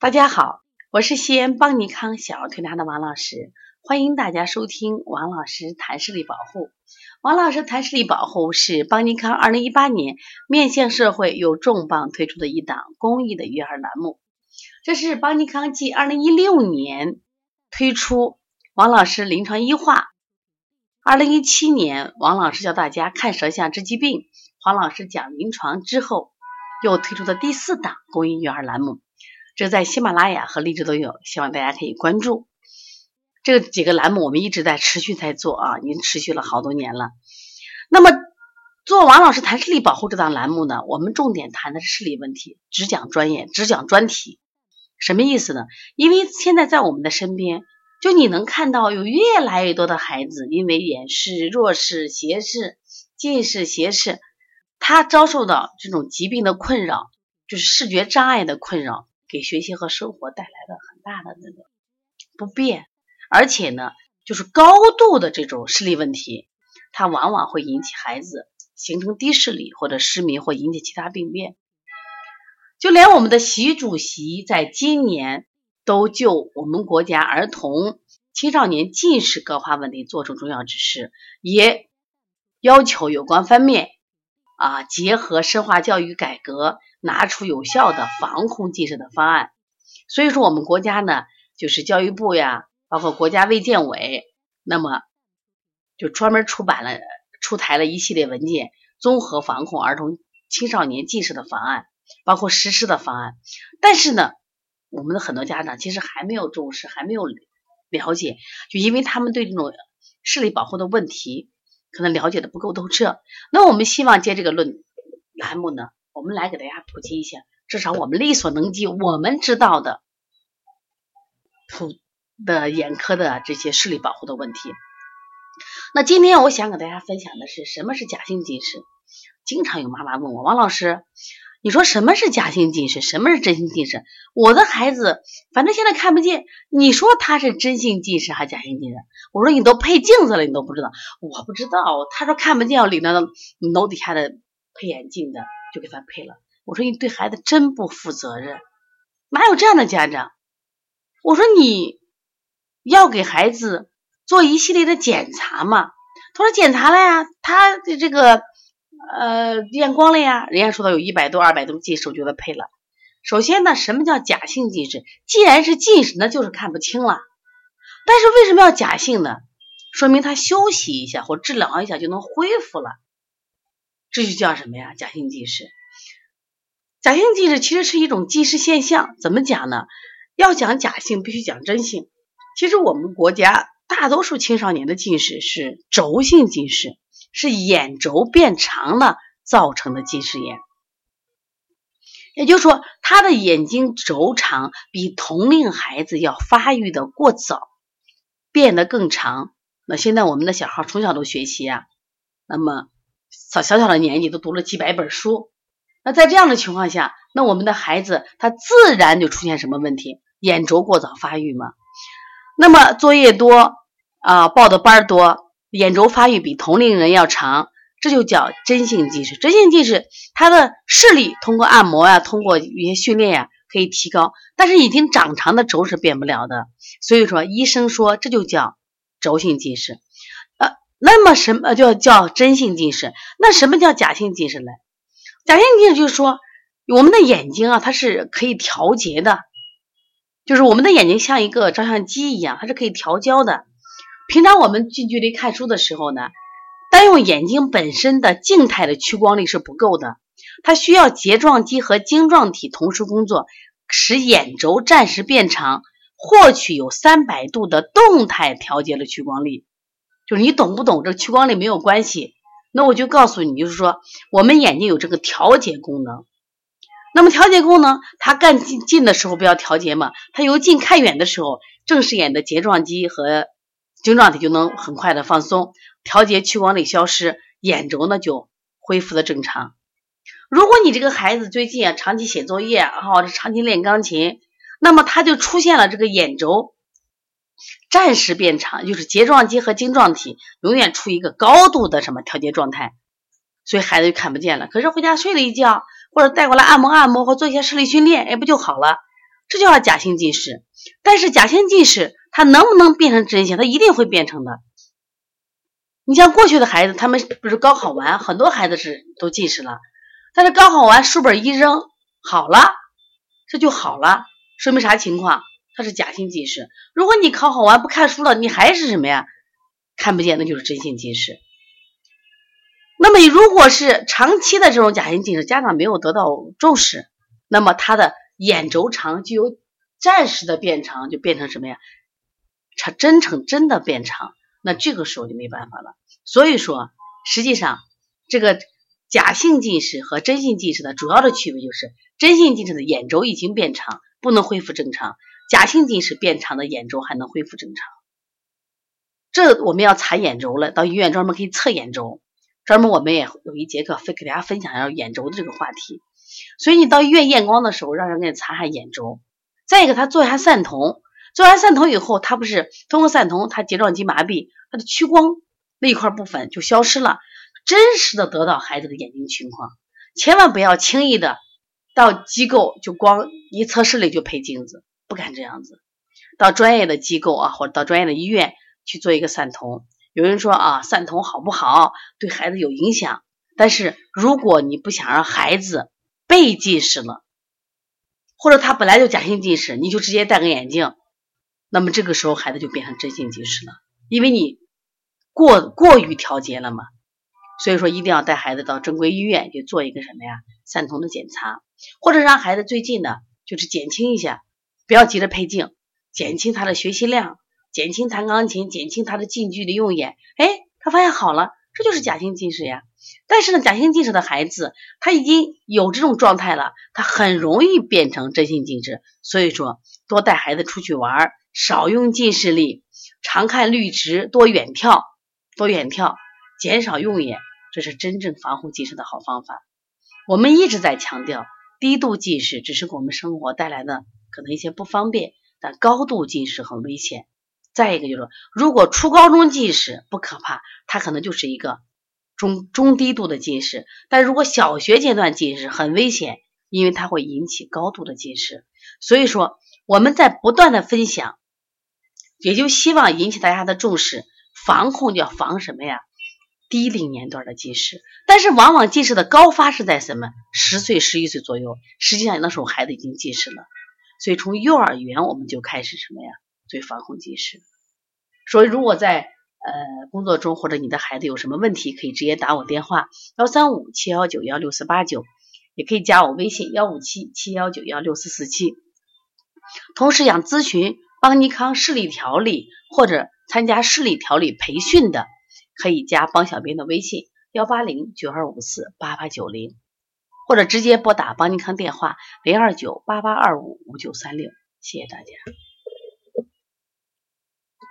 大家好，我是西安邦尼康小儿推拿的王老师，欢迎大家收听王老师谈视力保护。王老师谈视力保护是邦尼康二零一八年面向社会又重磅推出的一档公益的育儿栏目。这是邦尼康继二零一六年推出王老师临床医话，二零一七年王老师教大家看舌象治疾病，黄老师讲临床之后，又推出的第四档公益育儿栏目。这在喜马拉雅和荔枝都有，希望大家可以关注。这几个栏目我们一直在持续在做啊，已经持续了好多年了。那么做王老师谈视力保护这档栏目呢，我们重点谈的是视力问题，只讲专业，只讲专题。什么意思呢？因为现在在我们的身边，就你能看到有越来越多的孩子因为远视、弱视、斜视、近视、斜视，他遭受到这种疾病的困扰，就是视觉障碍的困扰。给学习和生活带来了很大的那个不便，而且呢，就是高度的这种视力问题，它往往会引起孩子形成低视力或者失明，或引起其他病变。就连我们的习主席在今年都就我们国家儿童青少年近视高发问题作出重要指示，也要求有关方面啊结合深化教育改革。拿出有效的防控近视的方案，所以说我们国家呢，就是教育部呀，包括国家卫健委，那么就专门出版了、出台了一系列文件，综合防控儿童青少年近视的方案，包括实施的方案。但是呢，我们的很多家长其实还没有重视，还没有了解，就因为他们对这种视力保护的问题可能了解的不够透彻。那我们希望借这个论栏目呢。我们来给大家普及一下，至少我们力所能及、我们知道的普的眼科的这些视力保护的问题。那今天我想给大家分享的是什么是假性近视。经常有妈妈问我，王老师，你说什么是假性近视，什么是真性近视？我的孩子反正现在看不见，你说他是真性近视还是假性近视？我说你都配镜子了，你都不知道？我不知道。他说看不见，我领那楼底下的配眼镜的。就给他配了。我说你对孩子真不负责任，哪有这样的家长？我说你要给孩子做一系列的检查嘛。他说检查了呀，他的这个呃验光了呀，人家说他有一百多、二百多近视，我就给他配了。首先呢，什么叫假性近视？既然是近视，那就是看不清了。但是为什么要假性呢？说明他休息一下或治疗一下就能恢复了。这就叫什么呀？假性近视。假性近视其实是一种近视现象。怎么讲呢？要讲假性，必须讲真性。其实我们国家大多数青少年的近视是轴性近视，是眼轴变长了造成的近视眼。也就是说，他的眼睛轴长比同龄孩子要发育的过早，变得更长。那现在我们的小孩从小都学习啊，那么。小小小的年纪都读了几百本书，那在这样的情况下，那我们的孩子他自然就出现什么问题？眼轴过早发育嘛。那么作业多啊，报的班多，眼轴发育比同龄人要长，这就叫真性近视。真性近视，他的视力通过按摩呀，通过一些训练呀可以提高，但是已经长长的轴是变不了的。所以说，医生说这就叫轴性近视。呃那么什么叫叫真性近视？那什么叫假性近视呢？假性近视就是说，我们的眼睛啊，它是可以调节的，就是我们的眼睛像一个照相机一样，它是可以调焦的。平常我们近距离看书的时候呢，单用眼睛本身的静态的屈光力是不够的，它需要睫状肌和晶状体同时工作，使眼轴暂时变长，获取有三百度的动态调节的屈光力。就是你懂不懂这屈光力没有关系，那我就告诉你，就是说我们眼睛有这个调节功能。那么调节功能，它干近近的时候不要调节嘛，它由近看远的时候，正视眼的睫状肌和晶状体就能很快的放松，调节屈光力消失，眼轴呢就恢复的正常。如果你这个孩子最近啊长期写作业，然后长期练钢琴，那么他就出现了这个眼轴。暂时变长，就是睫状肌和晶状体永远处于一个高度的什么调节状态，所以孩子就看不见了。可是回家睡了一觉，或者带过来按摩按摩，或做一些视力训练，哎，不就好了？这就叫假性近视。但是假性近视它能不能变成真性？它一定会变成的。你像过去的孩子，他们不是高考完，很多孩子是都近视了，但是高考完书本一扔，好了，这就好了，说明啥情况？它是假性近视。如果你考好完不看书了，你还是什么呀？看不见，那就是真性近视。那么如果是长期的这种假性近视，家长没有得到重视，那么他的眼轴长就由暂时的变长，就变成什么呀？长真成真的变长，那这个时候就没办法了。所以说，实际上这个假性近视和真性近视的主要的区别就是，真性近视的眼轴已经变长，不能恢复正常；假性近视变长的眼轴还能恢复正常。这我们要查眼轴了，到医院专门可以测眼轴。专门我们也有一节课分给大家分享一下眼轴的这个话题，所以你到医院验光的时候，让人给你查下眼轴。再一个，他做一下散瞳，做完散瞳以后，他不是通过散瞳，他睫状肌麻痹，他的屈光那一块部分就消失了，真实的得到孩子的眼睛情况。千万不要轻易的到机构就光一测视力就配镜子，不敢这样子。到专业的机构啊，或者到专业的医院去做一个散瞳。有人说啊，散瞳好不好？对孩子有影响。但是如果你不想让孩子被近视了，或者他本来就假性近视，你就直接戴个眼镜，那么这个时候孩子就变成真性近视了，因为你过过于调节了嘛。所以说一定要带孩子到正规医院去做一个什么呀散瞳的检查，或者让孩子最近的就是减轻一下，不要急着配镜，减轻他的学习量。减轻弹钢琴，减轻他的近距离用眼，哎，他发现好了，这就是假性近视呀。但是呢，假性近视的孩子他已经有这种状态了，他很容易变成真性近视。所以说，多带孩子出去玩，少用近视力，常看绿植，多远眺，多远眺，减少用眼，这是真正防护近视的好方法。我们一直在强调，低度近视只是给我们生活带来的可能一些不方便，但高度近视很危险。再一个就是，如果初高中近视不可怕，它可能就是一个中中低度的近视；但如果小学阶段近视很危险，因为它会引起高度的近视。所以说，我们在不断的分享，也就希望引起大家的重视。防控就要防什么呀？低龄年段的近视，但是往往近视的高发是在什么？十岁、十一岁左右，实际上那时候孩子已经近视了。所以从幼儿园我们就开始什么呀？最防控近视，所以如果在呃工作中或者你的孩子有什么问题，可以直接打我电话幺三五七幺九幺六四八九，也可以加我微信幺五七七幺九幺六四四七。同时想咨询邦尼康视力调理或者参加视力调理培训的，可以加邦小兵的微信幺八零九二五四八八九零，或者直接拨打邦尼康电话零二九八八二五五九三六。谢谢大家。